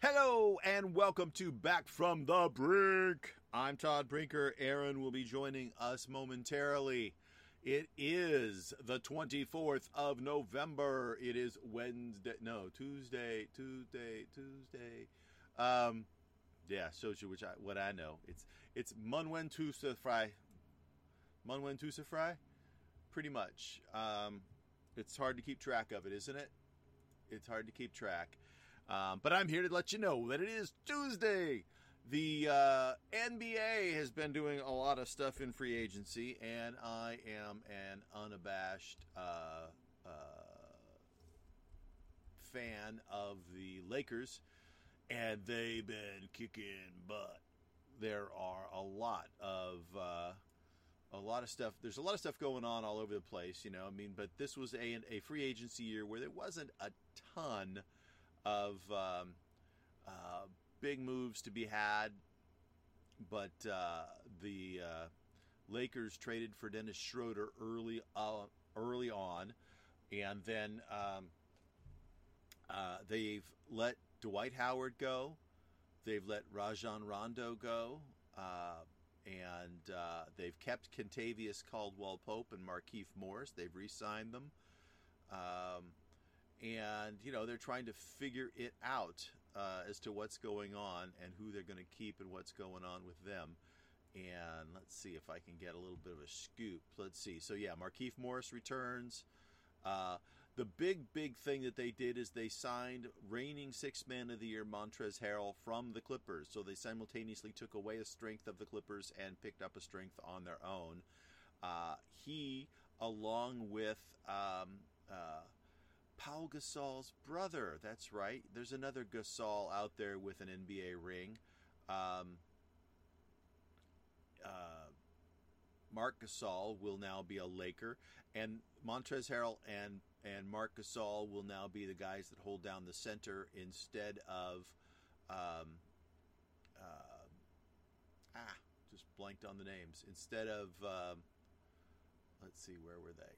Hello and welcome to Back from the Brink. I'm Todd Brinker. Aaron will be joining us momentarily. It is the 24th of November. It is Wednesday, no, Tuesday, Tuesday, Tuesday. Um, yeah, shows you which I, what I know. It's it's Munwen Tusa Fry. Munwen Fry? Pretty much. Um, it's hard to keep track of it, isn't it? It's hard to keep track. Um, but I'm here to let you know that it is Tuesday. The uh, NBA has been doing a lot of stuff in free agency, and I am an unabashed uh, uh, fan of the Lakers, and they've been kicking butt. There are a lot of uh, a lot of stuff. There's a lot of stuff going on all over the place, you know. I mean, but this was a a free agency year where there wasn't a ton of um, uh, big moves to be had, but uh, the uh, Lakers traded for Dennis Schroeder early uh, early on, and then um, uh, they've let Dwight Howard go, they've let Rajon Rondo go. Uh, and they've kept Kentavious Caldwell Pope and Markieff Morris. They've re-signed them. Um, and you know they're trying to figure it out uh, as to what's going on and who they're going to keep and what's going on with them. And let's see if I can get a little bit of a scoop. Let's see. So yeah, Markieff Morris returns. Uh, the big, big thing that they did is they signed reigning six man of the year Montrezl Harrell from the Clippers. So they simultaneously took away a strength of the Clippers and picked up a strength on their own. Uh, he, along with um, uh, Pau Gasol's brother. That's right. There's another Gasol out there with an NBA ring. Um, uh, Marc Gasol will now be a Laker, and Montrezl Harrell and and Marc Gasol will now be the guys that hold down the center instead of. Um, uh, ah, just blanked on the names. Instead of, um, let's see, where were they?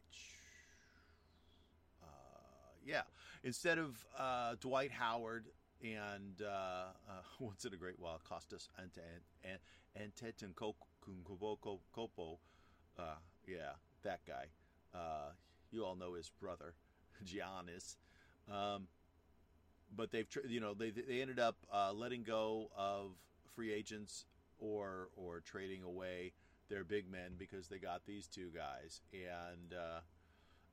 yeah. Instead of uh, Dwight Howard and uh, uh, what's it a great while Kostas Antetokounmpo, uh, yeah, that guy. You all know his brother, Giannis. Um, but they've, you know, they they ended up uh, letting go of free agents or or trading away their big men because they got these two guys and. Uh,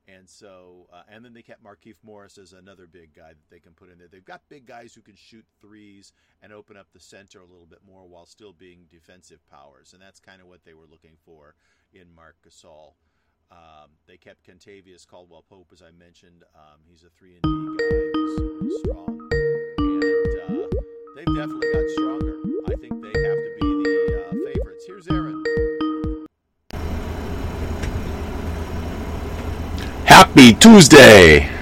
and so, uh, and then they kept Markieff Morris as another big guy that they can put in there. They've got big guys who can shoot threes and open up the center a little bit more while still being defensive powers. And that's kind of what they were looking for in Marc Gasol. Um, they kept Kentavious Caldwell Pope, as I mentioned. Um, he's a 3 and D guy. He's strong. And uh, they've definitely got stronger. I think they have to be the uh, favorites. Here's Aaron. Happy Tuesday.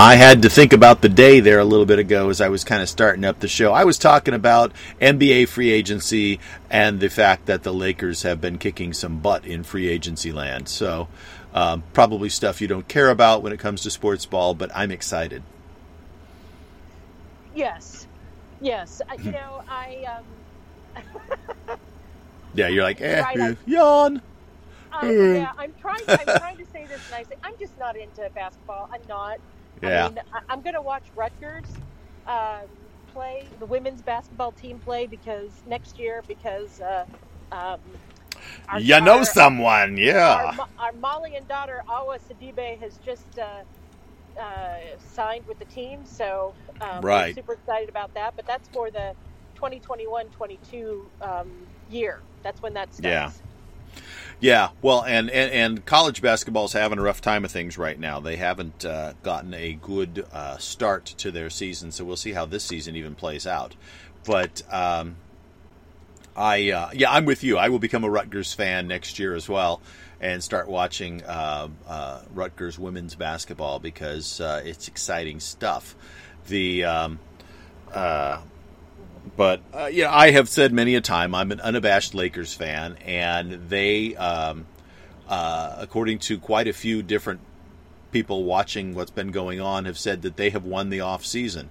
I had to think about the day there a little bit ago as I was kind of starting up the show. I was talking about NBA free agency and the fact that the Lakers have been kicking some butt in free agency land. So, um, probably stuff you don't care about when it comes to sports ball, but I'm excited. Yes. Yes. you know, I. Um... yeah, you're like, eh, right, yawn. Yeah, I'm trying. I'm trying to say this nicely. I'm just not into basketball. I'm not. Yeah. I mean, I, am going to watch Rutgers um, play the women's basketball team play because next year because. Uh, um, our, you know our, someone, yeah. Our, our, Molly and daughter Awa Sidibe has just uh, uh, signed with the team, so um, right. I'm super excited about that. But that's for the 2021-22 um, year. That's when that starts. Yeah. Yeah, well, and, and, and college basketball's having a rough time of things right now. They haven't uh, gotten a good uh, start to their season, so we'll see how this season even plays out. But um, I, uh, yeah, I'm with you. I will become a Rutgers fan next year as well, and start watching uh, uh, Rutgers women's basketball because uh, it's exciting stuff. The um, but uh, I have said many a time I'm an unabashed Lakers fan, and they, um, uh, according to quite a few different people watching what's been going on, have said that they have won the off season,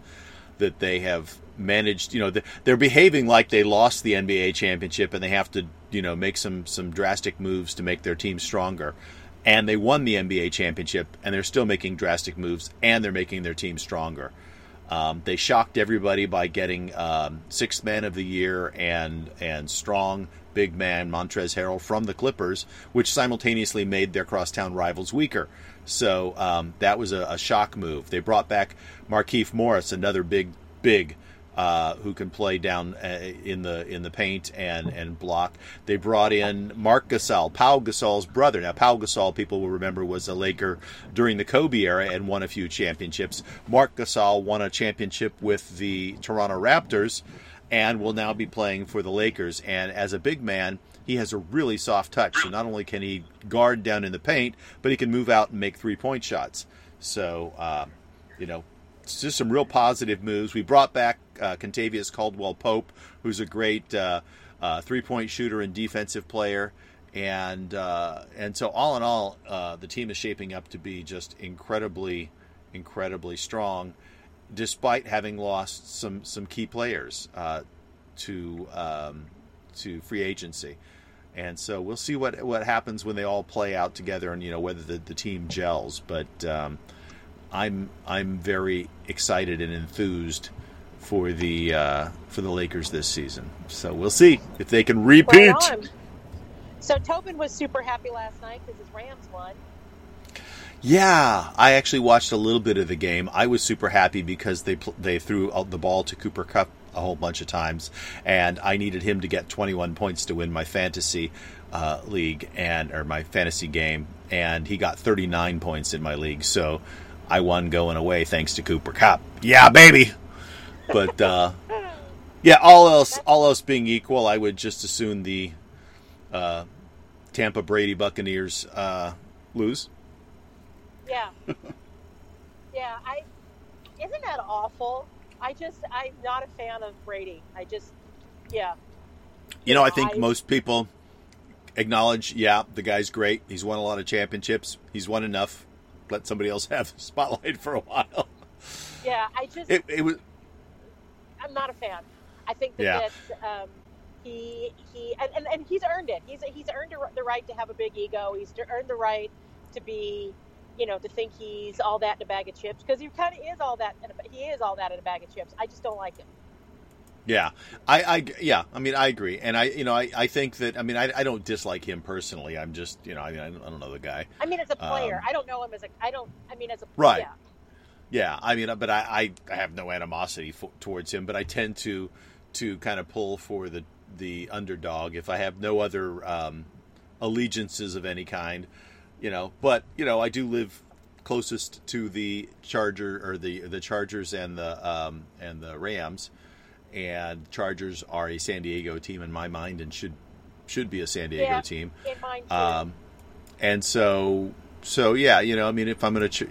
that they have managed. You know, they're behaving like they lost the NBA championship, and they have to, you know, make some some drastic moves to make their team stronger. And they won the NBA championship, and they're still making drastic moves, and they're making their team stronger. Um, they shocked everybody by getting um, sixth man of the year and and strong big man Montrezl Harrell from the Clippers, which simultaneously made their crosstown rivals weaker. So um, that was a, a, shock move. They brought back Markieff Morris, another big big uh, who can play down uh, in the in the paint and and block. They brought in Marc Gasol, Pau Gasol's brother. Now Pau Gasol, people will remember, was a Laker during the Kobe era and won a few championships. Mark Gasol won a championship with the Toronto Raptors, and will now be playing for the Lakers. And as a big man. He has a really soft touch. So not only can he guard down in the paint, but he can move out and make three point shots. So, uh, you know, it's just some real positive moves. We brought back uh, Kentavious Caldwell Pope, who's a great uh, uh, three point shooter and defensive player. And uh, and so all in all, uh, the team is shaping up to be just incredibly, incredibly strong, despite having lost some some key players uh, to um, to free agency. And so we'll see what what happens when they all play out together, and you know whether the, the team gels. But um, I'm I'm very excited and enthused for the uh, for the Lakers this season. So we'll see if they can repeat. Right so Tobin was super happy last night because his Rams won. Yeah, I actually watched a little bit of the game. I was super happy because they they threw the ball to Cooper Kupp a whole bunch of times, and I needed him to get 21 points to win my fantasy uh, league and or my fantasy game, and he got 39 points in my league. So I won going away thanks to Cooper Kupp. Yeah, baby. But uh, yeah, all else all else being equal, I would just assume the uh, Tampa Brady Buccaneers uh, lose. Yeah. yeah, I isn't that awful? I just I'm not a fan of Brady. I just yeah. You know, I think I, most people acknowledge, yeah, the guy's great. He's won a lot of championships. He's won enough let somebody else have the spotlight for a while. Yeah, I just it, it was. I'm not a fan. I think that, yeah. that um, he he and, and, and, he's earned it. He's he's earned the right to have a big ego. He's earned the right to be, you know, to think he's all that in a bag of chips because he kind of is all that. A, he is all that in a bag of chips. I just don't like him. Yeah, I, I, yeah, I mean, I agree, and I, you know, I, I think that, I mean, I, I don't dislike him personally. I'm just, you know, I I don't know the guy. I mean, as a player, um, I don't know him as a, I don't, I mean, as a right. Yeah, yeah I mean, but I, I, have no animosity for, towards him, but I tend to, to kind of pull for the, the underdog if I have no other um, allegiances of any kind, you know. But you know, I do live closest to the Charger or the the Chargers and the um, and the Rams and Chargers are a San Diego team in my mind and should should be a San Diego yeah, team. In mine too. Um, and so so yeah, you know, I mean, if I'm going to. Ch-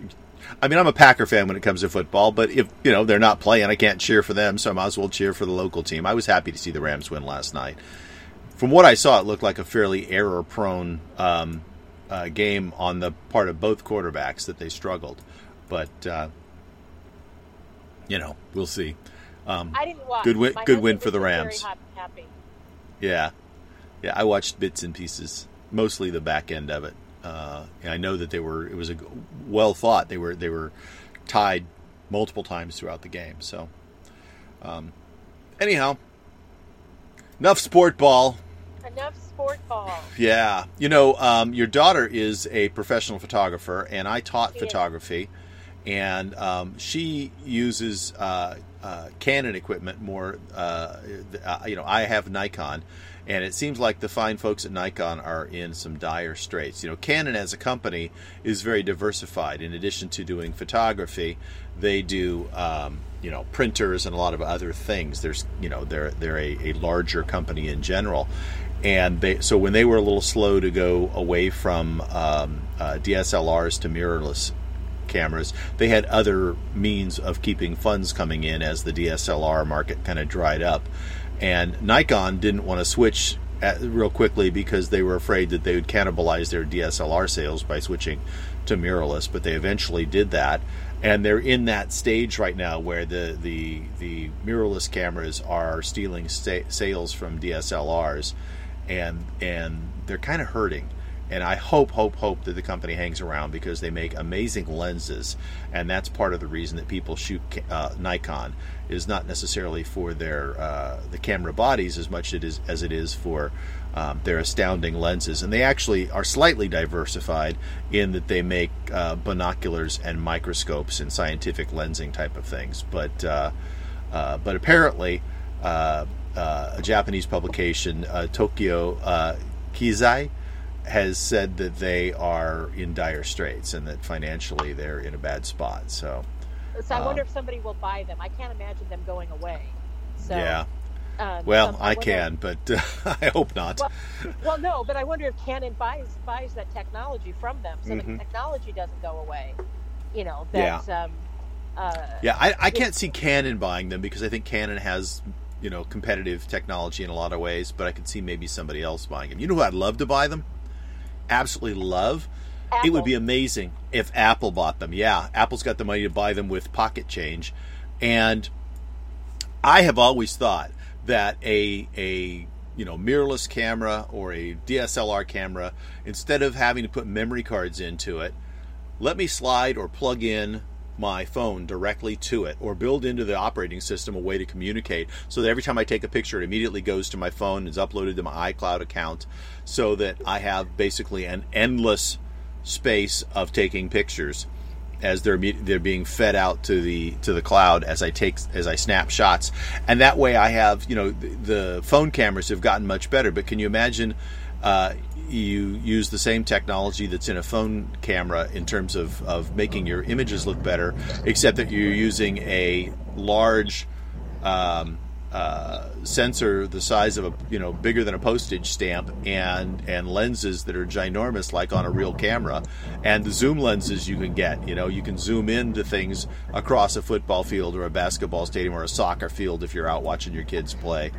I mean, I'm a Packer fan when it comes to football, but if you know they're not playing, I can't cheer for them, so I might as well cheer for the local team. I was happy to see the Rams win last night. From what I saw, it looked like a fairly error-prone um, uh, game on the part of both quarterbacks that they struggled, but uh, you know, we'll see. Um, I didn't watch. Good win. My good win for the Rams. happy. Yeah, yeah. I watched bits and pieces, mostly the back end of it. Uh, I know that they were. It was a well thought. They were. They were tied multiple times throughout the game. So, um, anyhow, enough sport ball. Enough sport ball. Yeah, you know, um, your daughter is a professional photographer, and I taught she photography. Is and um, she uses uh, uh, Canon equipment more. Uh, uh, you know, I have Nikon, and it seems like the fine folks at Nikon are in some dire straits. You know, Canon as a company is very diversified. In addition to doing photography, they do um, you know printers and a lot of other things. There's you know they're they're a, a larger company in general, and they so when they were a little slow to go away from um, uh, DSLRs to mirrorless cameras. They had other means of keeping funds coming in as the DSLR market kind of dried up. And Nikon didn't want to switch at, real quickly because they were afraid that they would cannibalize their DSLR sales by switching to mirrorless, but they eventually did that. And they're in that stage right now where the, the, the mirrorless cameras are stealing sales from DSLRs, and and they're kind of hurting and I hope, hope, hope that the company hangs around because they make amazing lenses, and that's part of the reason that people shoot uh, Nikon is not necessarily for their uh, the camera bodies as much it is, as it is for um, their astounding lenses, and they actually are slightly diversified in that they make uh, binoculars and microscopes and scientific lensing type of things, but uh, uh, but apparently. Uh, a Japanese publication, Toyo Keizai, has said that they are in dire straits and that financially they're in a bad spot. So, so I wonder um, if somebody will buy them. I can't imagine them going away. So, yeah. Um, well, so I, I wonder, can, but uh, I hope not. Well, well, no, but I wonder if Canon buys buys that technology from them, so mm-hmm. the technology doesn't go away. You know, that. Yeah. Um, uh, yeah, I, I can't see Canon buying them because I think Canon has you know competitive technology in a lot of ways, but I could see maybe somebody else buying them. You know who I'd love to buy them? Absolutely love. Apple. It would be amazing if Apple bought them. Yeah, Apple's got the money to buy them with pocket change, and I have always thought that a a you know mirrorless camera or a DSLR camera, instead of having to put memory cards into it, let me slide or plug in my phone directly to it or build into the operating system a way to communicate so that every time I take a picture, it immediately goes to my phone and is uploaded to my iCloud account so that I have basically an endless space of taking pictures as they're they're being fed out to the to the cloud as I take as I snap shots. And that way I have you know the, the phone cameras have gotten much better but can you imagine uh, you use the same technology that's in a phone camera in terms of, of making your images look better, except that you're using a large um, uh, sensor the size of a you know bigger than a postage stamp and and lenses that are ginormous like on a real camera and the zoom lenses you can get you know you can zoom into things across a football field or a basketball stadium or a soccer field if you're out watching your kids play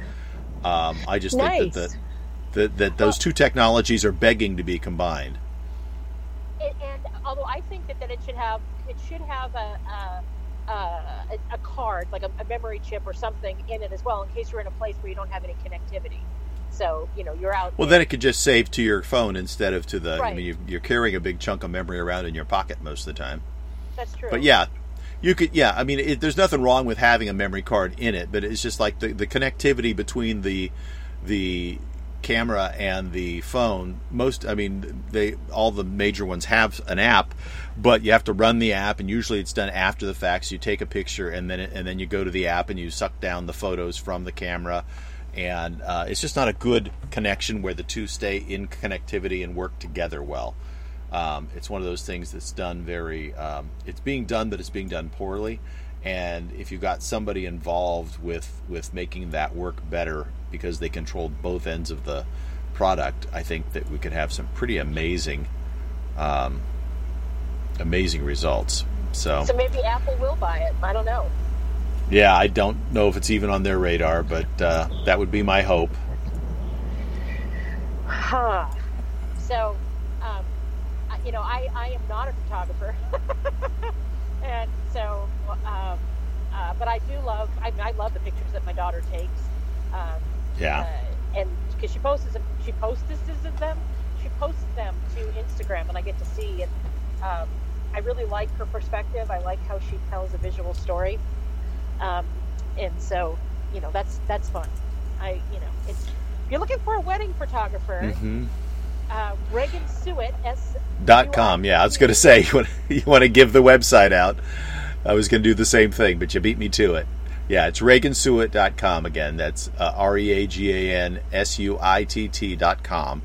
um, I just nice. think that the that, that those two technologies are begging to be combined. And, and although I think that, that it should have it should have a, a, a, a card like a, a, memory chip or something in it as well in case you're in a place where you don't have any connectivity. So you know you're out. Well, there. then it could just save to your phone instead of to the. Right. I mean, you, are carrying a big chunk of memory around in your pocket most of the time. That's true. But yeah, you could yeah i mean it, there's nothing wrong with having a memory card in it but it's just like the, the connectivity between the the camera and the phone most i mean they all the major ones have an app but you have to run the app and usually it's done after the fact so you take a picture and then and then you go to the app and you suck down the photos from the camera. And uh, it's just not a good connection where the two stay in connectivity and work together well. Um, it's one of those things that's done very um, it's being done but it's being done poorly. And if you've got somebody involved with with making that work better because they controlled both ends of the product, I think that we could have some pretty amazing, um, amazing results. So, so maybe Apple will buy it. I don't know. Yeah, I don't know if it's even on their radar, but uh, that would be my hope. Huh. So, um, you know, I, I am not a photographer. and so, um, uh, but I do love, I, I love the pictures that my daughter takes. Um, yeah. Uh, and because she posts them, she posts them, she posts them to Instagram, and I get to see. And um, I really like her perspective. I like how she tells a visual story. Um, and so, you know, that's that's fun. I, you know, it's if you're looking for a wedding photographer. Mm-hmm. Uh, Reagan Suitt, S. Dot com. Yeah, I was going to say you want, you want to give the website out. I was going to do the same thing, but you beat me to it. Yeah, it's reagansuitt.com again. That's uh, R E A G A N S U I T T.com.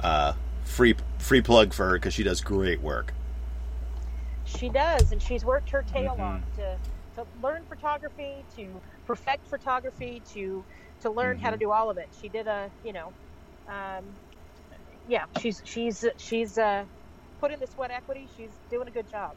Uh, free free plug for her because she does great work. She does, and she's worked her tail mm-hmm. off to, to learn photography, to perfect photography, to to learn mm-hmm. how to mm-hmm. do all of it. She did a, you know, um, yeah, she's she's she's uh, put in the sweat equity. She's doing a good job.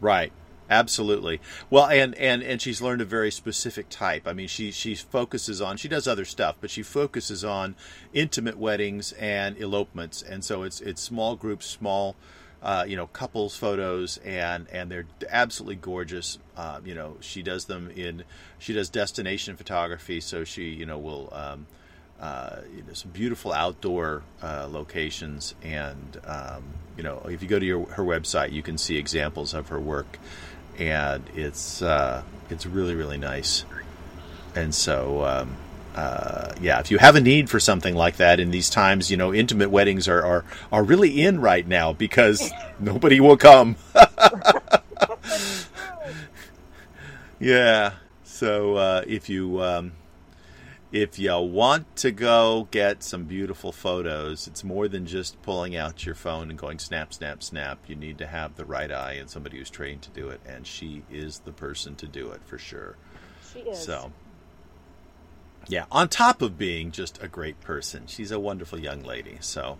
Right. Absolutely. Well, and, and, and she's learned a very specific type. I mean, she she focuses on she does other stuff, but she focuses on intimate weddings and elopements, and so it's it's small groups, small, uh, you know, couples photos, and and they're absolutely gorgeous. Uh, you know, she does them in she does destination photography, so she you know will. Um, uh, you know, some beautiful outdoor uh, locations, and um, you know, if you go to your, her website, you can see examples of her work and it's uh, it's really really nice. And so, um, uh, yeah, if you have a need for something like that in these times, you know, intimate weddings are are, are really in right now because nobody will come. yeah. So uh, if you um, if you want to go get some beautiful photos, it's more than just pulling out your phone and going snap, snap, snap. You need to have the right eye and somebody who's trained to do it, and she is the person to do it for sure. She is. So, yeah, on top of being just a great person, she's a wonderful young lady. So,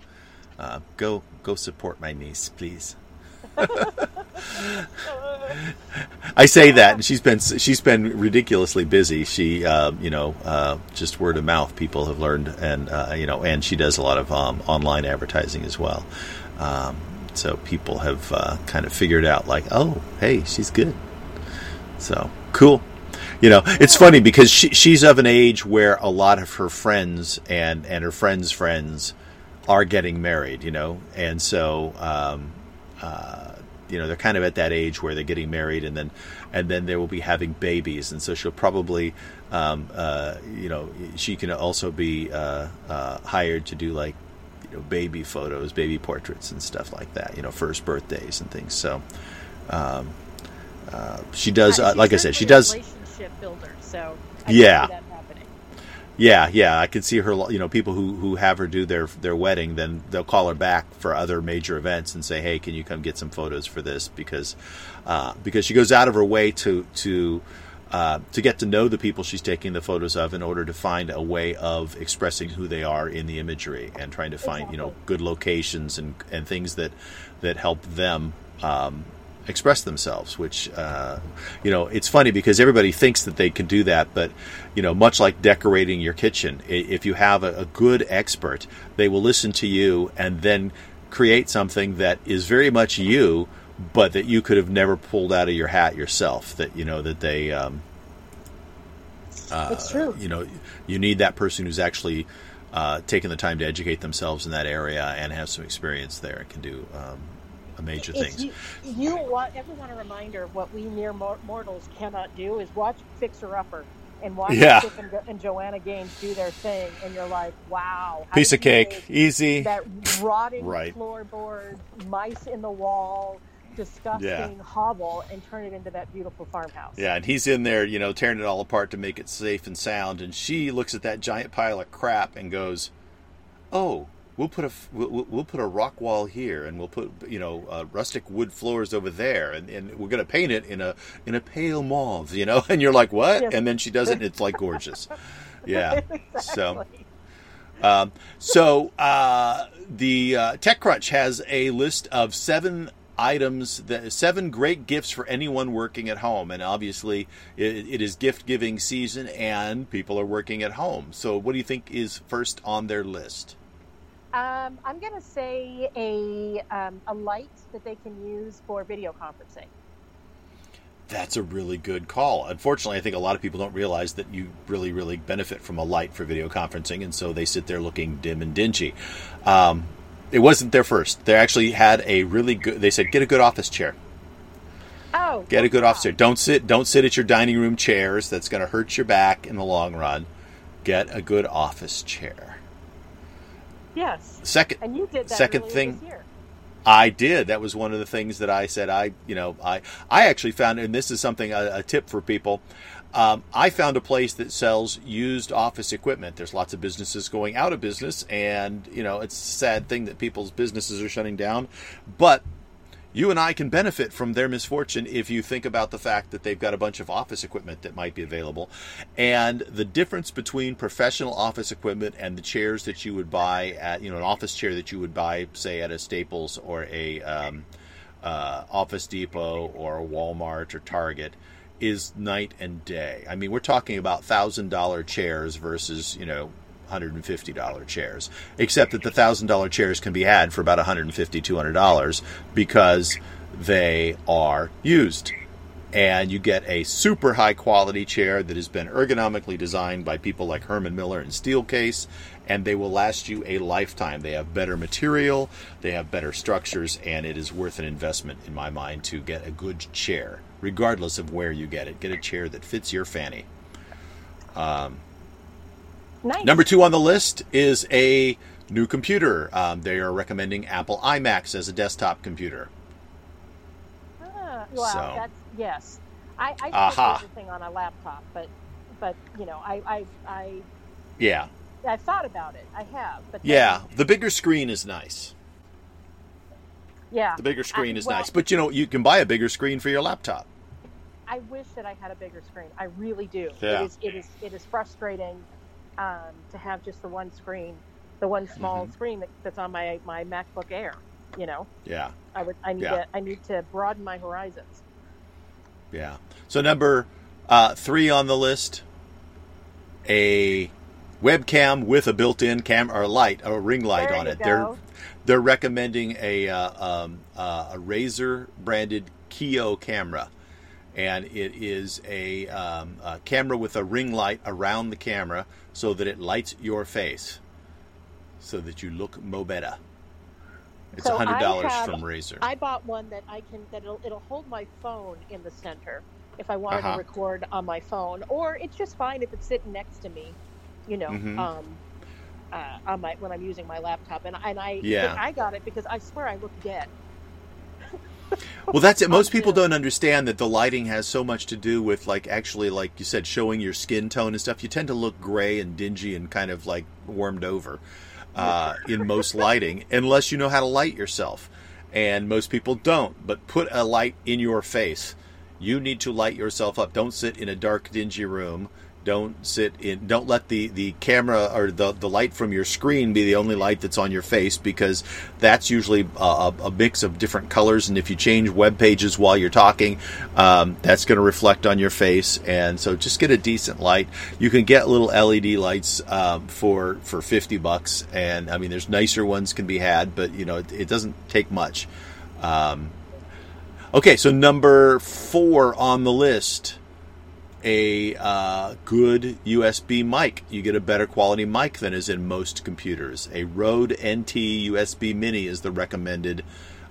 uh, go go support my niece, please. I say that, and she's been she's been ridiculously busy. She, uh, you know, uh, just word of mouth, people have learned, and uh, you know, and she does a lot of um, online advertising as well. Um, so people have uh, kind of figured out, like, oh, hey, she's good. So cool. You know, it's funny because she, she's of an age where a lot of her friends and and her friends' friends are getting married. You know, and so. Um, uh, you know they're kind of at that age where they're getting married and then and then they will be having babies. And so she'll probably um, uh, you know she can also be uh, uh, hired to do like you know baby photos baby portraits and stuff like that you know first birthdays and things. So um, uh, she does uh, like I said she does relationship builder so I yeah yeah, yeah, I can see her. You know, people who, who have her do their their wedding, then they'll call her back for other major events and say, "Hey, can you come get some photos for this?" Because uh, because she goes out of her way to to uh, to get to know the people she's taking the photos of in order to find a way of expressing who they are in the imagery and trying to find you know good locations and and things that that help them um, express themselves which uh, you know it's funny because everybody thinks that they can do that but you know much like decorating your kitchen if you have a, a good expert they will listen to you and then create something that is very much you but that you could have never pulled out of your hat yourself that you know that they um, uh, it's true. you know you need that person who's actually uh, taken the time to educate themselves in that area and have some experience there and can do um, major things. You, you want ever want a reminder of what we mere mortals cannot do is watch Fixer Upper and watch yeah. And, and, Joanna Gaines do their thing, and you're like, wow, piece of cake, easy. That rotting right. floorboard, mice in the wall, disgusting yeah. hovel, and turn it into that beautiful farmhouse. Yeah, and he's in there, you know, tearing it all apart to make it safe and sound, and she looks at that giant pile of crap and goes, "Oh, we'll put a we'll, we'll put a rock wall here, and we'll put you know uh, rustic wood floors over there, and, and we're going to paint it in a in a pale mauve, you know. And you're like, what? Yes. And then she does it, and it's like gorgeous. Yeah. exactly. So. Um, so uh, the uh, TechCrunch has a list of seven items that seven great gifts for anyone working at home and obviously it, it is gift giving season and people are working at home so what do you think is first on their list um, I'm going to say a, um, a light that they can use for video conferencing. That's a really good call. Unfortunately, I think a lot of people don't realize that you really, really benefit from a light for video conferencing, and so they sit there looking dim and dingy. Um, it wasn't their first. They actually had a really good. They said, "Get a good office chair." Oh, get a good office chair. Don't sit. Don't sit at your dining room chairs. That's going to hurt your back in the long run. Get a good office chair. Yes. Second. And you did that second thing. I did. That was one of the things that I said. I, you know, I, I actually found, and this is something a, a tip for people. Um, I found a place that sells used office equipment. There's lots of businesses going out of business, and you know, it's a sad thing that people's businesses are shutting down. But you and I can benefit from their misfortune if you think about the fact that they've got a bunch of office equipment that might be available. And the difference between professional office equipment and the chairs that you would buy at, you know, an office chair that you would buy, say, at a Staples or a, um, uh, Office Depot or a Walmart or Target is night and day. I mean, we're talking about thousand dollar chairs versus you know $150 chairs, except that the $1,000 chairs can be had for about $150, $200 because they are used. And you get a super high quality chair that has been ergonomically designed by people like Herman Miller and Steelcase, and they will last you a lifetime. They have better material, they have better structures, and it is worth an investment, in my mind, to get a good chair, regardless of where you get it. Get a chair that fits your fanny. Um, Nice. Number two on the list is a new computer. Um, they are recommending Apple iMacs as a desktop computer. Ah, well, So- that's yes. I, I Aha. everything on a laptop, but but you know, I I I Yeah, I've thought about it. I have, but yeah. The bigger screen is nice. yeah. The bigger screen I- is well- nice, but you know you can buy a bigger screen for your laptop. I wish that I had a bigger screen. I really do. Yeah. It is it is it is frustrating um, to have just the one screen, the one small Mhm. screen that, that's on my my MacBook Air. You know, Yeah, I would I need Yeah. to I need to broaden my horizons. yeah. So number uh, three on the list, a webcam with a built-in camera or light, a ring light There on it. They're they're recommending a uh, um, uh, a Razer branded Kiyo camera, and it is a, um, a camera with a ring light around the camera so that it lights your face, so that you look mo better. It's So hundred dollars from Razer. I bought one that I can that it'll, it'll hold my phone in the center if I wanted Uh-huh. to record on my phone, or it's just fine if it's sitting next to me, you know, Mhm. um, uh, on my when I'm using my laptop. And and I Yeah. I got it because I swear I look dead. Well, that's it. Most people do. don't understand that the lighting has so much to do with, like, actually, like you said, showing your skin tone and stuff. You tend to look gray and dingy and kind of like warmed over uh, in most lighting, unless you know how to light yourself. And most people don't. But put a light in your face. You need to light yourself up. Don't sit in a dark, dingy room. Don't sit in. Don't let the, the camera or the, the light from your screen be the only light that's on your face because that's usually a, a, mix of different colors. And if you change web pages while you're talking, um, that's going to reflect on your face. And so just get a decent light. You can get little LED lights um, for for fifty bucks, and I mean there's nicer ones can be had, but you know it, it doesn't take much. Um, okay, so number four on the list a uh, good USB mic. You get a better quality mic than is in most computers. A Rode NT USB Mini is the recommended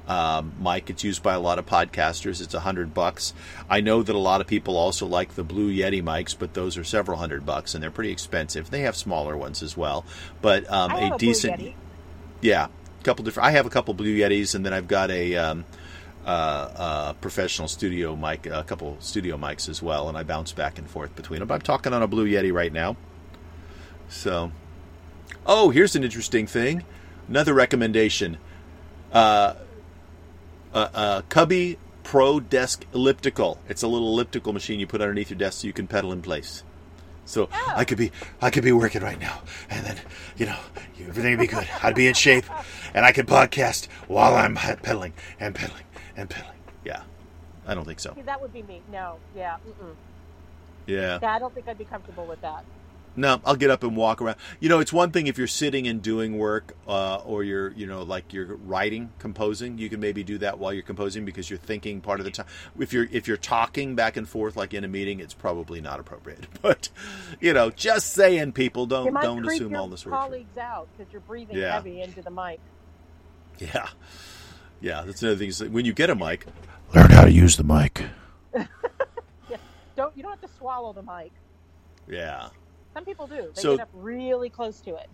um, mic. It's used by a lot of podcasters. It's a hundred bucks. I know that a lot of people also like the Blue Yeti mics, but those are several hundred bucks and they're pretty expensive. They have smaller ones as well, but um, a have a Blue decent, Yeti. yeah, a couple different. I have a couple Blue Yetis, and then I've got a. Um, uh, uh, professional studio mic, a couple studio mics as well, and I bounce back and forth between them. I'm talking on a Blue Yeti right now. So, oh, here's an interesting thing. Another recommendation: uh, uh, uh, Cubii Pro Desk Elliptical. It's a little elliptical machine you put underneath your desk so you can pedal in place. So Oh. I could be I could be working right now, and then you know everything would be good. I'd be in shape, and I could podcast while I'm pedaling and pedaling and pedaling. Yeah, I don't think so. See, that would be me. No, yeah, mm-mm. Yeah, yeah. I don't think I'd be comfortable with that. no, I'll get up and walk around. You know, it's one thing if you're sitting and doing work, uh, or you're you know like you're writing, composing. You can maybe do that while you're composing because you're thinking part of the time. If you're if you're talking back and forth like in a meeting, it's probably not appropriate. But you know, just saying, people don't don't assume all this colleagues out because you're breathing Yeah. heavy into the mic. Yeah. Yeah, that's another thing. Is that when you get a mic, learn how to use the mic. Don't you don't have to swallow the mic. Yeah. Some people do. They So- get up really close to it.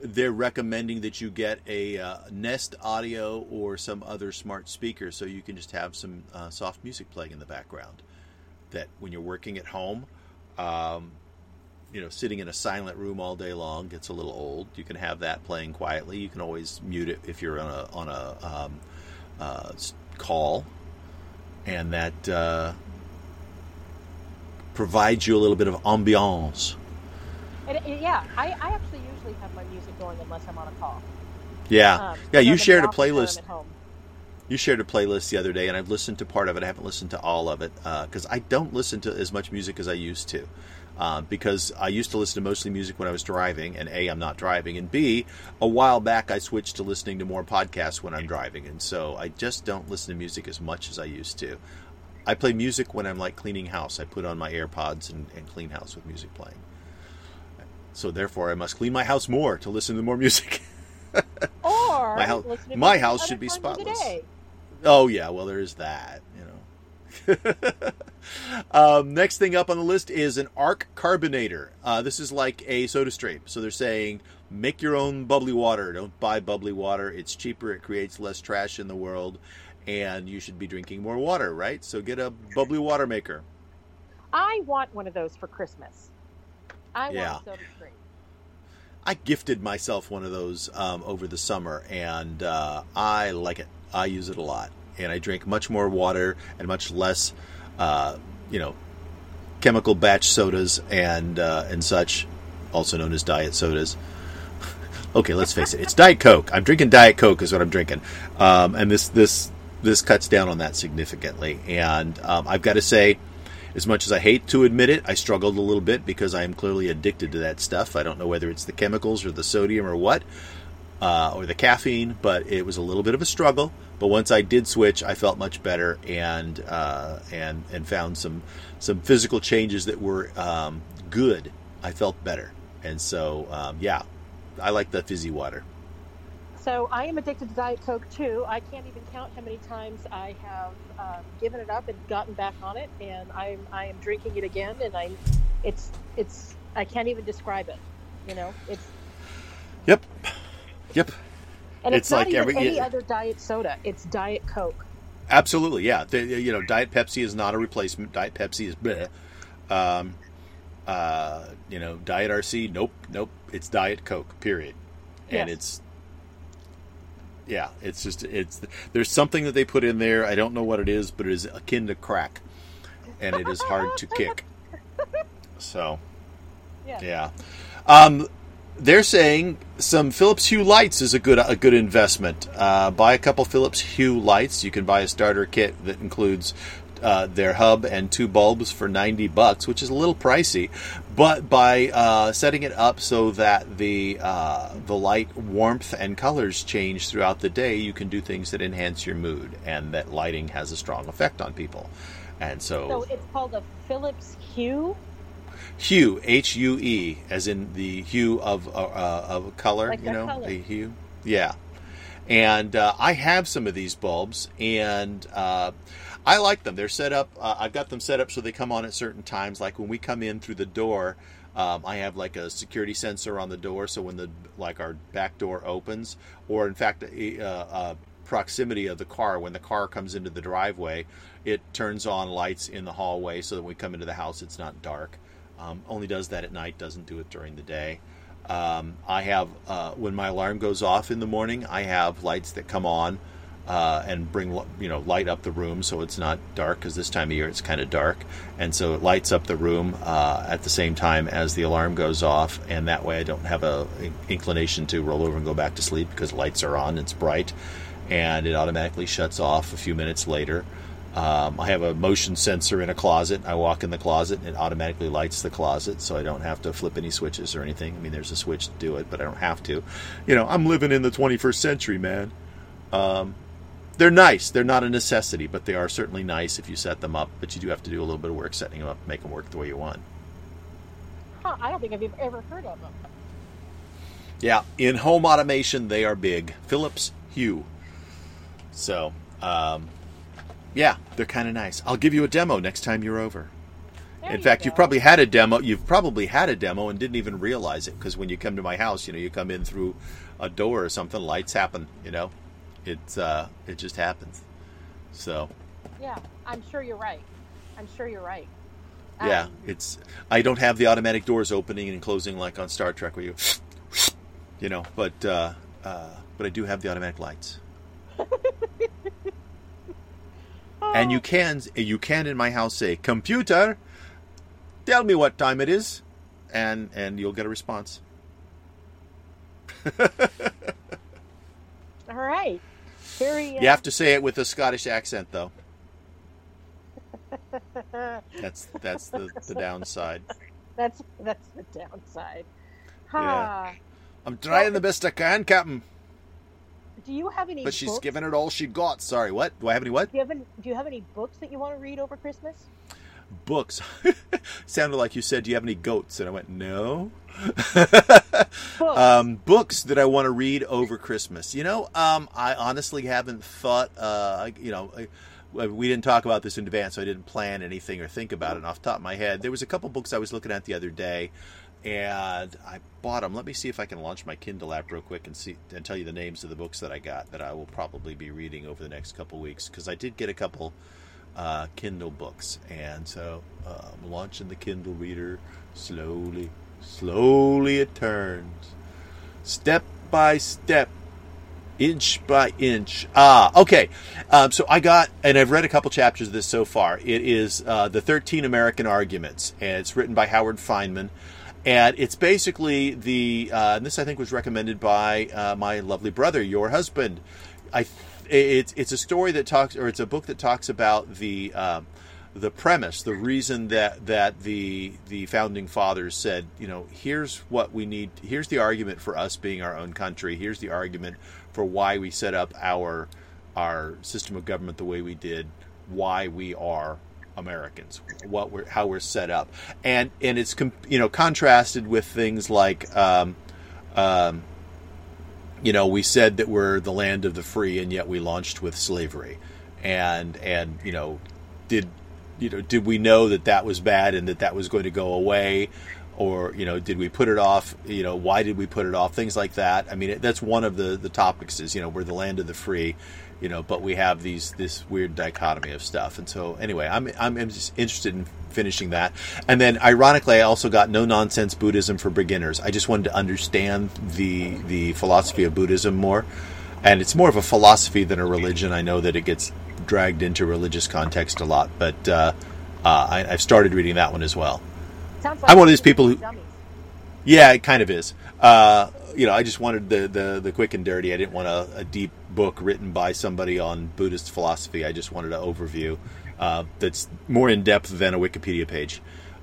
They're recommending that you get a uh, Nest Audio or some other smart speaker so you can just have some uh, soft music playing in the background. That when you're working at home, um, you know, sitting in a silent room all day long gets a little old. You can have that playing quietly. You can always mute it if you're on a on a um, uh, call, and that uh, provides you a little bit of ambiance. And, and yeah, I, I actually usually have my music going unless I'm on a call. Yeah, Um, yeah. You shared a office or I'm playlist. you shared a playlist the other day, and I've listened to part of it. I haven't listened to all of it because uh, I don't listen to as much music as I used to. Uh, because I used to listen to mostly music when I was driving, and A, I'm not driving, and B, a while back I switched to listening to more podcasts when I'm driving, and so I just don't listen to music as much as I used to. I play music when I'm like cleaning house. I put on my AirPods and, and clean house with music playing. So therefore, I must clean my house more to listen to more music. or my house, my house should be spotless. Oh yeah, well there is that, you know. um, next thing up on the list is an Aarke Carbonator. Uh, this is like a soda stream. So they're saying make your own bubbly water. Don't buy bubbly water. It's cheaper. It creates less trash in the world, and you should be drinking more water, right? So get a bubbly water maker. I want one of those for Christmas. I yeah. want a soda stream. I gifted myself one of those um, over the summer, and uh, I like it. I use it a lot, and I drink much more water and much less, uh, you know, chemical batch sodas and uh, and such, also known as diet sodas. okay, let's face it, it's Diet Coke. I'm drinking Diet Coke is what I'm drinking, um, and this this this cuts down on that significantly. And um, I've got to say, as much as I hate to admit it, I struggled a little bit because I am clearly addicted to that stuff. I don't know whether it's the chemicals or the sodium or what, uh, or the caffeine, but it was a little bit of a struggle. But once I did switch, I felt much better and uh, and and found some some physical changes that were um, good. I felt better, and so um, yeah, I like the fizzy water. So I am addicted to Diet Coke too. I can't even count how many times I have um, given it up and gotten back on it, and I'm I am drinking it again, and I, it's it's I can't even describe it. You know, it's. Yep. Yep. And it's, it's like every, any other diet soda. It's Diet Coke. Absolutely, yeah. The, you know, Diet Pepsi is not a replacement. Diet Pepsi is bleh. Um, uh, you know, Diet RC, nope, nope. It's Diet Coke, period. And yes. it's yeah, it's just it's there's something that they put in there. I don't know what it is, but it is akin to crack, and it is hard to kick. So, yeah. yeah. Um, they're saying some Philips Hue lights is a good a good investment. Uh, buy a couple Philips Hue lights. You can buy a starter kit that includes uh, their hub and two bulbs for 90 bucks, which is a little pricey. But by uh, setting it up so that the uh, the light warmth and colors change throughout the day, you can do things that enhance your mood, and that lighting has a strong effect on people. And so, so it's called a Philips Hue. Hue, H U E, as in the hue of uh, uh, of color. Like you know, color. the hue. Yeah, and uh, I have some of these bulbs, and I like them. They're set up. Uh, I've got them set up so they come on at certain times. Like when we come in through the door, um, I have like a security sensor on the door, so when the like our back door opens, or in fact, a, a proximity of the car when the car comes into the driveway, it turns on lights in the hallway so that when we come into the house, it's not dark. Um, only does that at night, doesn't do it during the day. Um, I have uh, when my alarm goes off in the morning, I have lights that come on uh, and bring you know light up the room so it's not dark because this time of year it's kind of dark. And so it lights up the room uh, at the same time as the alarm goes off and that way I don't have a inclination to roll over and go back to sleep because lights are on it's bright. And it automatically shuts off a few minutes later um, I have a motion sensor in a closet. I walk in the closet and it automatically lights the closet so I don't have to flip any switches or anything. I mean, there's a switch to do it, but I don't have to. You know, I'm living in the 21st century, man. Um, they're nice. They're not a necessity, but they are certainly nice if you set them up. But you do have to do a little bit of work setting them up, make them work the way you want. Huh, I don't think I've ever heard of them. Yeah, in home automation, they are big. Philips Hue. So, um, yeah, they're kind of nice. I'll give you a demo next time you're over. There in you fact, go. you've probably had a demo. You've probably had a demo and didn't even realize it because when you come to my house, you know, you come in through a door or something, lights happen. You know, it's uh, it just happens. So. Yeah, I'm sure you're right. I'm sure you're right. Yeah, um, it's. I don't have the automatic doors opening and closing like on Star Trek, where you, you know, but uh, uh, but I do have the automatic lights. And you can you can in my house say, "Computer, tell me what time it is," and and you'll get a response. All right. Very. Uh, You have to say it with a Scottish accent, though. That's that's the, the downside. that's that's the downside. Yeah. I'm trying the best I can, Captain. Do you have any? But she's books? given it all she got. Sorry, what? Do I have any what? Do you have any, Do you have any books that you want to read over Christmas? Books. Sounded like you said, "Do you have any goats?" And I went, "No." Books. um, books that I want to read over Christmas. You know, um, I honestly haven't thought. Uh, you know, I, we didn't talk about this in advance, so I didn't plan anything or think about it and off the top of my head. There was a couple books I was looking at the other day, and I bought them. Let me see if I can launch my Kindle app real quick and see and tell you the names of the books that I got that I will probably be reading over the next couple weeks because I did get a couple uh, Kindle books, and so uh, I'm launching the Kindle reader slowly, slowly. It turns, step by step, inch by inch. Ah, okay. Um, so I got, and I've read a couple chapters of this so far. It is uh, the Thirteen American Arguments, and it's written by Howard Fineman. And it's basically the, uh, this I think was recommended by uh, my lovely brother, your husband. I, it's it's a story that talks, or it's a book that talks about the um, the premise, the reason that that the the founding fathers said, you know, here's what we need. Here's the argument for us being our own country. Here's the argument for why we set up our our system of government the way we did. Why we are Americans, what we're how we're set up, and and it's you know contrasted with things like. Um, um, you know, we said that we're the land of the free, and yet we launched with slavery, and and you know, did you know did we know that that was bad and that that was going to go away, or you know, did we put it off? You know, why did we put it off? Things like that. I mean, that's one of the the topics is you know we're the land of the free, you know, but we have these this weird dichotomy of stuff, and so anyway, I'm I'm just interested in finishing that. And then ironically I also got no nonsense Buddhism for beginners. I just wanted to understand the the philosophy of Buddhism more. And it's more of a philosophy than a religion. I know that it gets dragged into religious context a lot, but uh, uh, I, I've started reading that one as well. Like I'm one of these people who- dummies. Yeah, it kind of is. Uh, you know, I just wanted the, the, the quick and dirty. I didn't want a, a deep book written by somebody on Buddhist philosophy. I just wanted an overview uh, that's more in depth than a Wikipedia page.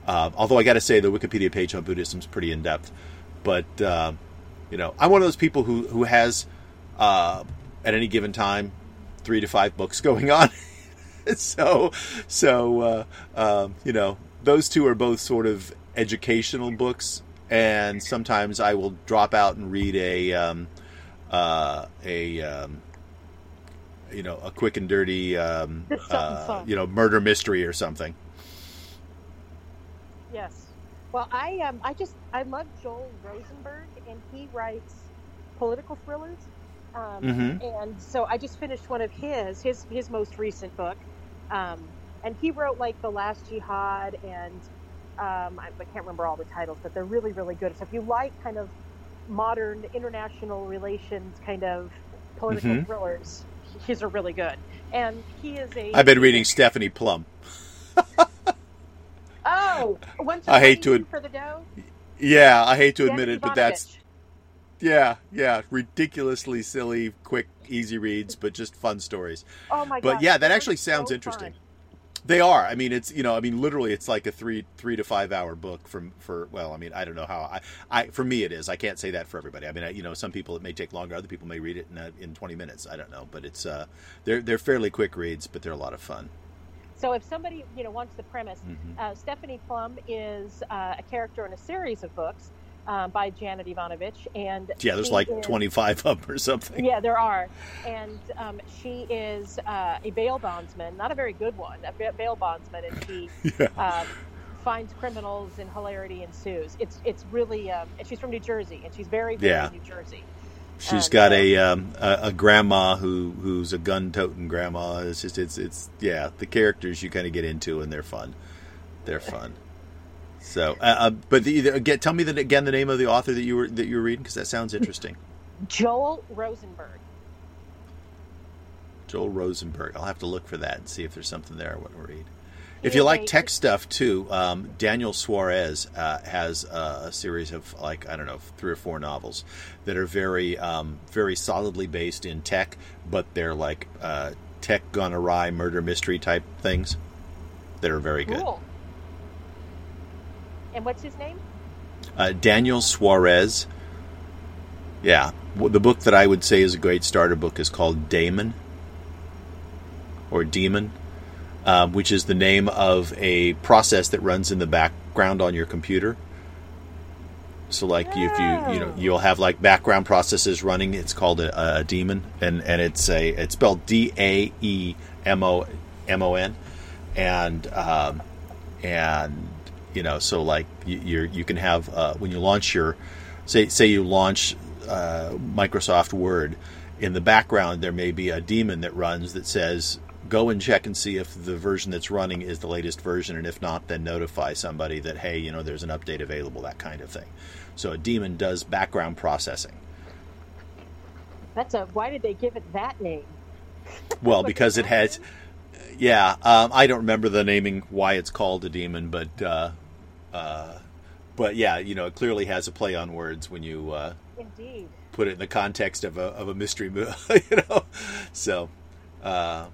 Uh, although I got to say, the Wikipedia page on Buddhism is pretty in depth. But uh, you know, I'm one of those people who who has uh, at any given time three to five books going on. so so uh, um, you know, those two are both sort of educational books, and sometimes I will drop out and read a um, uh, a um, you know a quick and dirty um, uh, you know murder mystery or something. Yes. Well, I um, I just I love Joel Rosenberg, and he writes political thrillers. Um, Mhm. And so I just finished one of his his his most recent book, um, and he wrote like the Last Jihad, and um, I, I can't remember all the titles, but they're really really good. So if you like kind of modern international relations kind of political Mhm. thrillers, his are really good. And he is a I've been reading Stephanie Plum. Oh, once I hate to ad- for the dough. Yeah, I hate to admit Janet it, but that's yeah, yeah, ridiculously silly, quick, easy reads, but just fun stories. Oh my But yeah, that actually sounds so interesting. fun. They are. I mean, it's you know, I mean, literally, it's like a three three to five hour book from for. Well, I mean, I don't know how. I, I for me it is. I can't say that for everybody. I mean, I, you know, some people it may take longer. Other people may read it in uh, in twenty minutes. I don't know, but it's uh, they're they're fairly quick reads, but they're a lot of fun. So if somebody you know wants the premise, Mhm. uh, Stephanie Plum is uh, a character in a series of books um, by Janet Evanovich, and Yeah, there's like is- twenty five of them or something. Yeah, there are, and um, she is uh, a bail bondsman, not a very good one, a bail bondsman, and she Yeah. um, finds criminals and hilarity ensues. It's it's really, um, and she's from New Jersey, and she's very very Yeah. New Jersey. She's Um, got a, um, a a grandma who who's a gun toting grandma. It's just it's it's yeah the characters you kind of get into and they're fun. They're fun. So, uh, uh, but the, again, tell me the, again the name of the author that you were that you were reading because that sounds interesting. Joel Rosenberg. Joel Rosenberg. I'll have to look for that and see if there's something there I want to read. if you like tech stuff too, um, Daniel Suarez uh, has a series of like I don't know three or four novels that are very um, very solidly based in tech, but they're like uh, tech gone awry murder mystery type things that are very good. Cool. And what's his name? Uh, Daniel Suarez. Yeah, the book that I would say is a great starter book is called Daemon or Demon um, which is the name of a process that runs in the background on your computer. So, like, if you you know you'll have like background processes running. It's called a, a daemon, and and it's a it's spelled D A E M O M O N, and um, and you know so like you you can have uh, when you launch your say say you launch uh, Microsoft Word in the background there may be a daemon that runs that says go and check and see if the version that's running is the latest version, and if not, then notify somebody that hey, you know, there's an update available, that kind of thing. So a daemon does background processing. That's a. Why did they give it that name? Well, because it has. Yeah, um, I don't remember the naming why it's called a demon but uh, uh, but yeah, you know, it clearly has a play on words when you uh, indeed put it in the context of a of a mystery movie, you know. So, uh,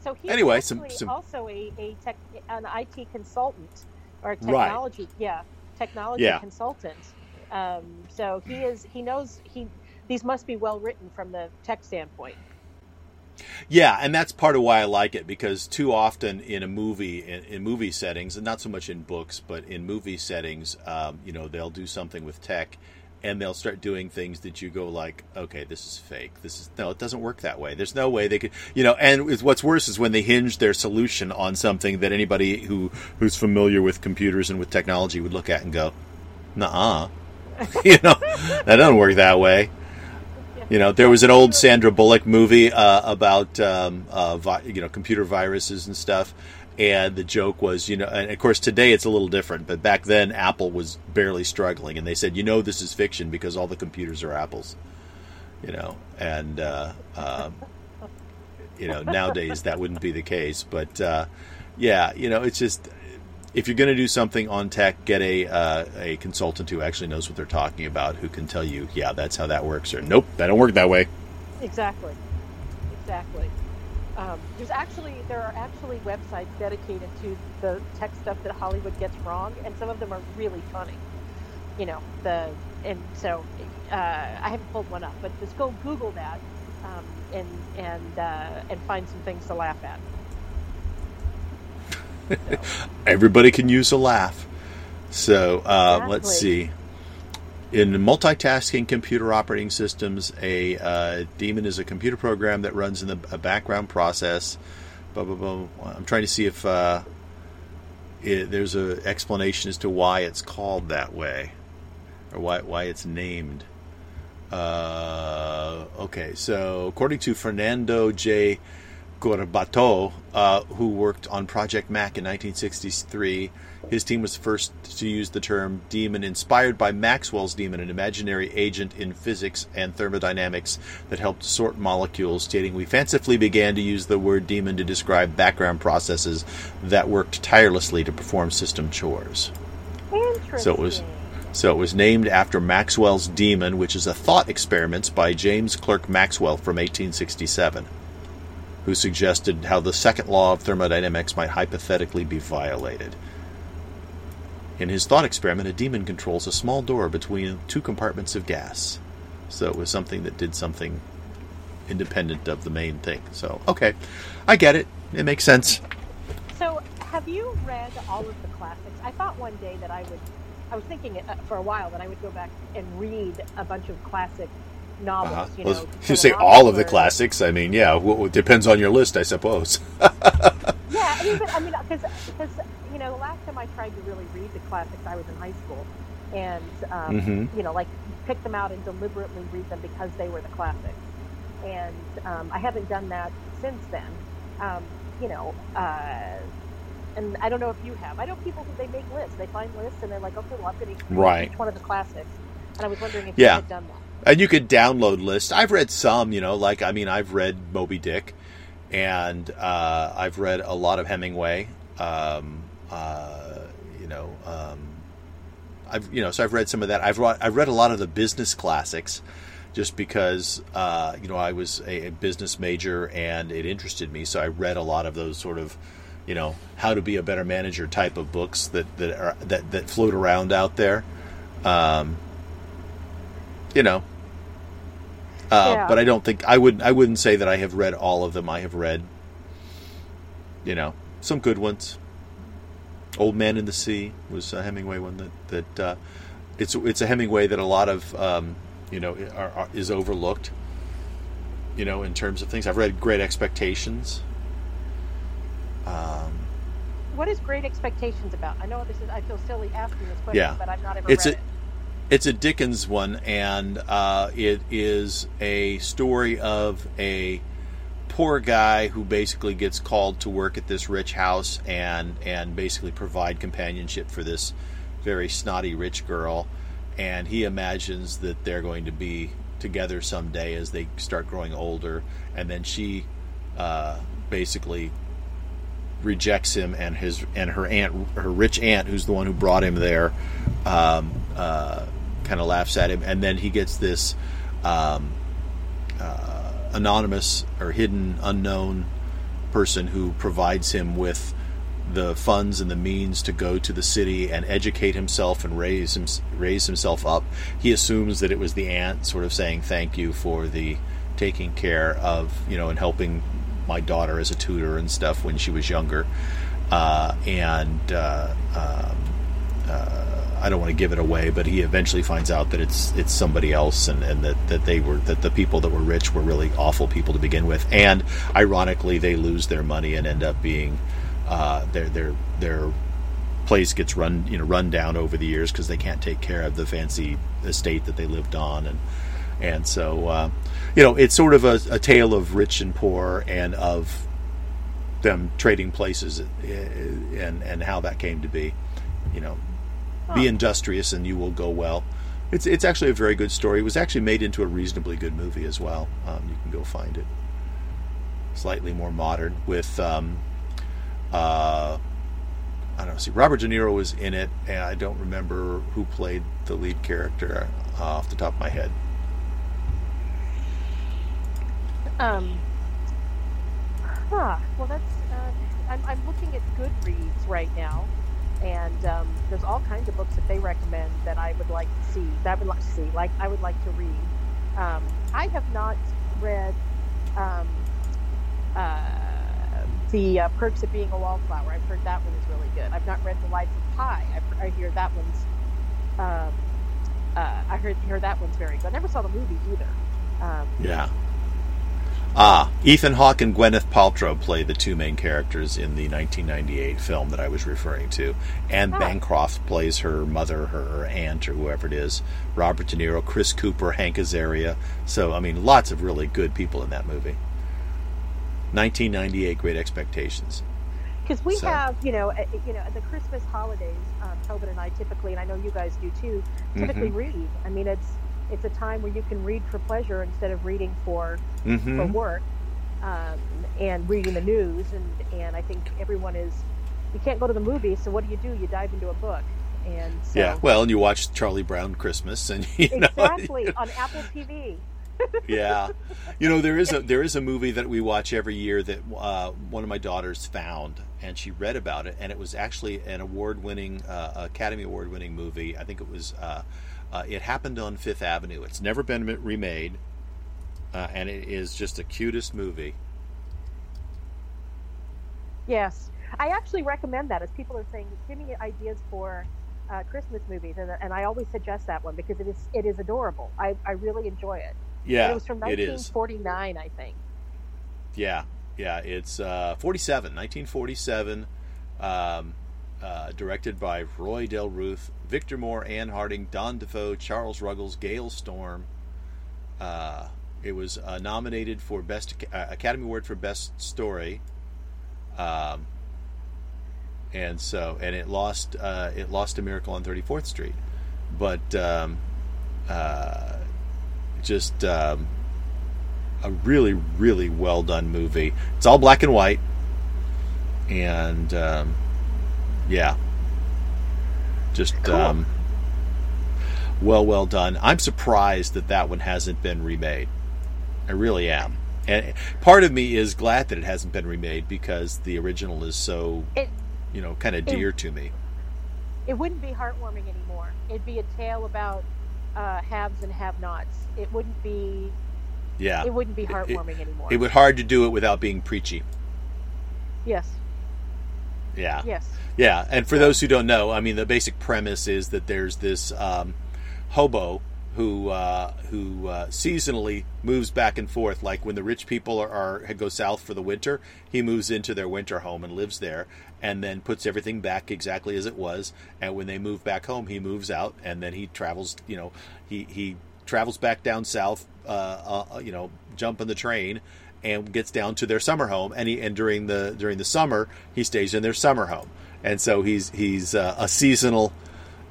so he's anyway, some, some, also a, a tech, an IT consultant or a technology, right. yeah, technology yeah. consultant. Um, so he is he knows he these must be well written from the tech standpoint. Yeah, and that's part of why I like it because too often in a movie, in, in movie settings, and not so much in books, but in movie settings, um, you know, they'll do something with tech, and they'll start doing things that you go like, okay, this is fake. This is no, it doesn't work that way. There's no way they could, you know. And what's worse is when they hinge their solution on something that anybody who who's familiar with computers and with technology would look at and go, nah, you know, that doesn't work that way. You know, there was an old Sandra Bullock movie uh, about um, uh, vi- you know computer viruses and stuff, and the joke was, you know, and of course today it's a little different, but back then Apple was barely struggling, and they said, you know, this is fiction because all the computers are Apples, you know, and uh, um, you know nowadays that wouldn't be the case, but uh, yeah, you know, it's just if you're going to do something on tech, get a uh, a consultant who actually knows what they're talking about, who can tell you, yeah, that's how that works, or nope, that don't work that way. Exactly, exactly. Um, there's actually there are actually websites dedicated to the tech stuff that Hollywood gets wrong, and some of them are really funny. You know the and so uh, I haven't pulled one up, but just go Google that um, and and uh, and find some things to laugh at. Everybody can use a laugh. So uh, exactly. let's see. In multitasking computer operating systems, a uh, daemon is a computer program that runs in the, a background process. Blah, blah, blah. I'm trying to see if uh, it, there's an explanation as to why it's called that way, or why why it's named. Uh, okay, so according to Fernando J. Corbato, uh, who worked on Project Mac in 1963 his team was the first to use the term demon, inspired by Maxwell's demon, an imaginary agent in physics and thermodynamics that helped sort molecules, stating, We fancifully began to use the word daemon to describe background processes that worked tirelessly to perform system chores. Interesting. So it was. So it was named after Maxwell's Demon, which is a thought experiment by James Clerk Maxwell from 1867, who suggested how the second law of thermodynamics might hypothetically be violated. In his thought experiment, a demon controls a small door between two compartments of gas. So it was something that did something independent of the main thing. So, okay, I get it. It makes sense. So, have you read all of the classics? I thought one day that I would, I was thinking uh, for a while that I would go back and read a bunch of classic novels. Uh-huh. You, well, know, you say all of the classics. I mean, yeah, well, it depends on your list, I suppose. yeah, I mean, but, I mean, because you know, the last time I tried to really read the classics, I was in high school, and um, mm-hmm. you know, like pick them out and deliberately read them because they were the classics. And um, I haven't done that since then. Um, you know, uh, and I don't know if you have. I know people who they make lists. They find lists and they're like, okay, well, I'm going to read right. each one of the classics. And I was wondering if yeah. you had done that. And you could download lists. I've read some, you know, like I mean, I've read Moby Dick, and uh, I've read a lot of Hemingway, Um, uh, you know, um, I've you know, so I've read some of that. I've read, I've read a lot of the business classics, just because uh, you know I was a, a business major and it interested me. So I read a lot of those sort of you know how to be a better manager type of books that that are that that float around out there. Um, you know, uh, Yeah. but I don't think I would I wouldn't say that I have read all of them. I have read, you know, some good ones. Old Man in the Sea was a Hemingway one that that uh, it's it's a Hemingway that a lot of um, you know are, are, is overlooked. You know, in terms of things, I've read Great Expectations. Um, What is Great Expectations about? I know this is. I feel silly asking this question, Yeah. but I've not ever It's read a- it. It's a Dickens one, and uh, it is a story of a poor guy who basically gets called to work at this rich house and and basically provide companionship for this very snotty rich girl, and he imagines that they're going to be together someday as they start growing older, and then she uh, basically rejects him and his and her aunt her rich aunt who's the one who brought him there um, kind of laughs at him and then he gets this um, uh, anonymous or hidden unknown person who provides him with the funds and the means to go to the city and educate himself and raise him, raise himself up. He assumes that it was the aunt sort of saying thank you for the taking care of you know and helping my daughter as a tutor and stuff when she was younger. Uh, and uh, um, uh, I don't want to give it away, but he eventually finds out that it's it's somebody else, and, and that, that they were that the people that were rich were really awful people to begin with, and ironically, they lose their money and end up being uh, their their their place gets run you know run down over the years because they can't take care of the fancy estate that they lived on, and and so uh, you know it's sort of a, a tale of rich and poor and of them trading places uh, and and how that came to be, you know be industrious and you will go well. It's it's actually a very good story. It was actually made into a reasonably good movie as well. Um, you can go find it. Slightly more modern with um, uh, I don't know. See, Robert De Niro was in it, and I don't remember who played the lead character uh, off the top of my head. Um. Huh. Well, that's. Uh, I'm, I'm looking at Goodreads right now, and um, there's all kinds of books that they recommend that I would like to see. That I would like to see. Like I would like to read. Um, I have not read um, uh, the uh, Perks of Being a Wallflower. I've heard that one is really good. I've not read The Life of Pi. I hear that one's. Um, uh, I heard hear that one's very good. I never saw the movie either. Um, Yeah. Ah, Ethan Hawke and Gwyneth Paltrow play the two main characters in the 1998 film that I was referring to. Anne Oh. Bancroft plays her mother, her aunt, or whoever it is. Robert De Niro, Chris Cooper, Hank Azaria. So, I mean, lots of really good people in that movie. 1998, Great Expectations. because we So- have you know uh, you know at the christmas holidays um, tobin and i typically and i know you guys do too typically Mm-hmm. read i mean it's it's a time where you can read for pleasure instead of reading for for Mm-hmm. work um, and reading the news and and i think everyone is you can't go to the movies so what do you do you dive into a book and so Yeah, well, and you watch Charlie Brown Christmas, and you know, exactly on apple tv yeah, you know there is a there is a movie that we watch every year that uh, one of my daughters found, and she read about it, and it was actually an award winning uh, Academy Award winning movie. I think it was. Uh, uh, it happened on Fifth Avenue. It's never been remade, uh, and it is just the cutest movie. Yes, I actually recommend that as people are saying, give me ideas for uh, Christmas movies, and, and I always suggest that one because it is it is adorable. I, I really enjoy it. And Yeah, it was from 1949, I think. Yeah, yeah, it's uh, 47, 1947, um, uh, directed by Roy Del Ruth, Victor Moore, Ann Harding, Don DeFore, Charles Ruggles, Gale Storm. Uh, it was uh, nominated for Best uh, Academy Award for Best Story, um, and so and it lost uh, it lost a Miracle on 34th Street, but um, uh, just. Um, a really really well done movie. It's all black and white, and um, yeah, just Cool. um, well, well done. I'm surprised that that one hasn't been remade. I really am. And part of me is glad that it hasn't been remade because the original is so, It- you know, kind of it- dear to me. it wouldn't be heartwarming anymore. It'd be a tale about uh, haves and have-nots. It wouldn't be. Yeah, It wouldn't be it- heartwarming anymore. it would hard to do it without being preachy. yes. Yeah. Yes. Yeah, and for those who don't know, I mean, the basic premise is that there's this um, hobo who uh, who uh, seasonally moves back and forth. Like when the rich people are, are go south for the winter, he moves into their winter home and lives there, and then puts everything back exactly as it was. And when they move back home, he moves out, and then he travels. You know, he he travels back down south. Uh, uh, you know, jumping the train. And gets down to their summer home, and he and during the during the summer he stays in their summer home, and so he's he's uh, a seasonal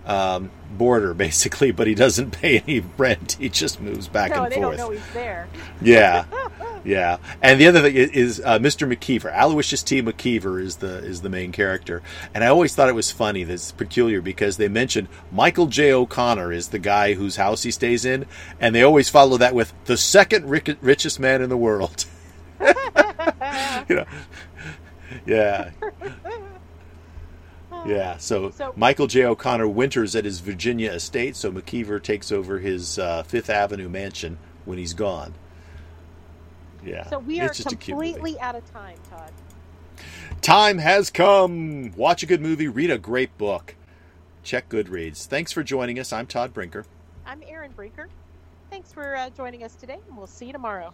um, boarder basically, but he doesn't pay any rent. He just moves back no, and they forth. don't know he's there. Yeah, yeah. And the other thing is, is uh, Mr. McKeever. Aloysius T. McKeever is the is the main character, and I always thought it was funny. That's peculiar because they mentioned Michael J. O'Connor is the guy whose house he stays in, and they always follow that with the second ric- richest man in the world. you know, yeah. Yeah, so, So- Michael J. O'Connor winters at his Virginia estate, so McKeever takes over his uh, Fifth Avenue mansion when he's gone. Yeah, So we are it's just a cute completely out of time, Todd. Time has come. Watch a good movie, read a great book. Check Goodreads. Thanks for joining us. I'm Todd Brinker. I'm Aaron Brinker. Thanks for uh, joining us today, and we'll see you tomorrow.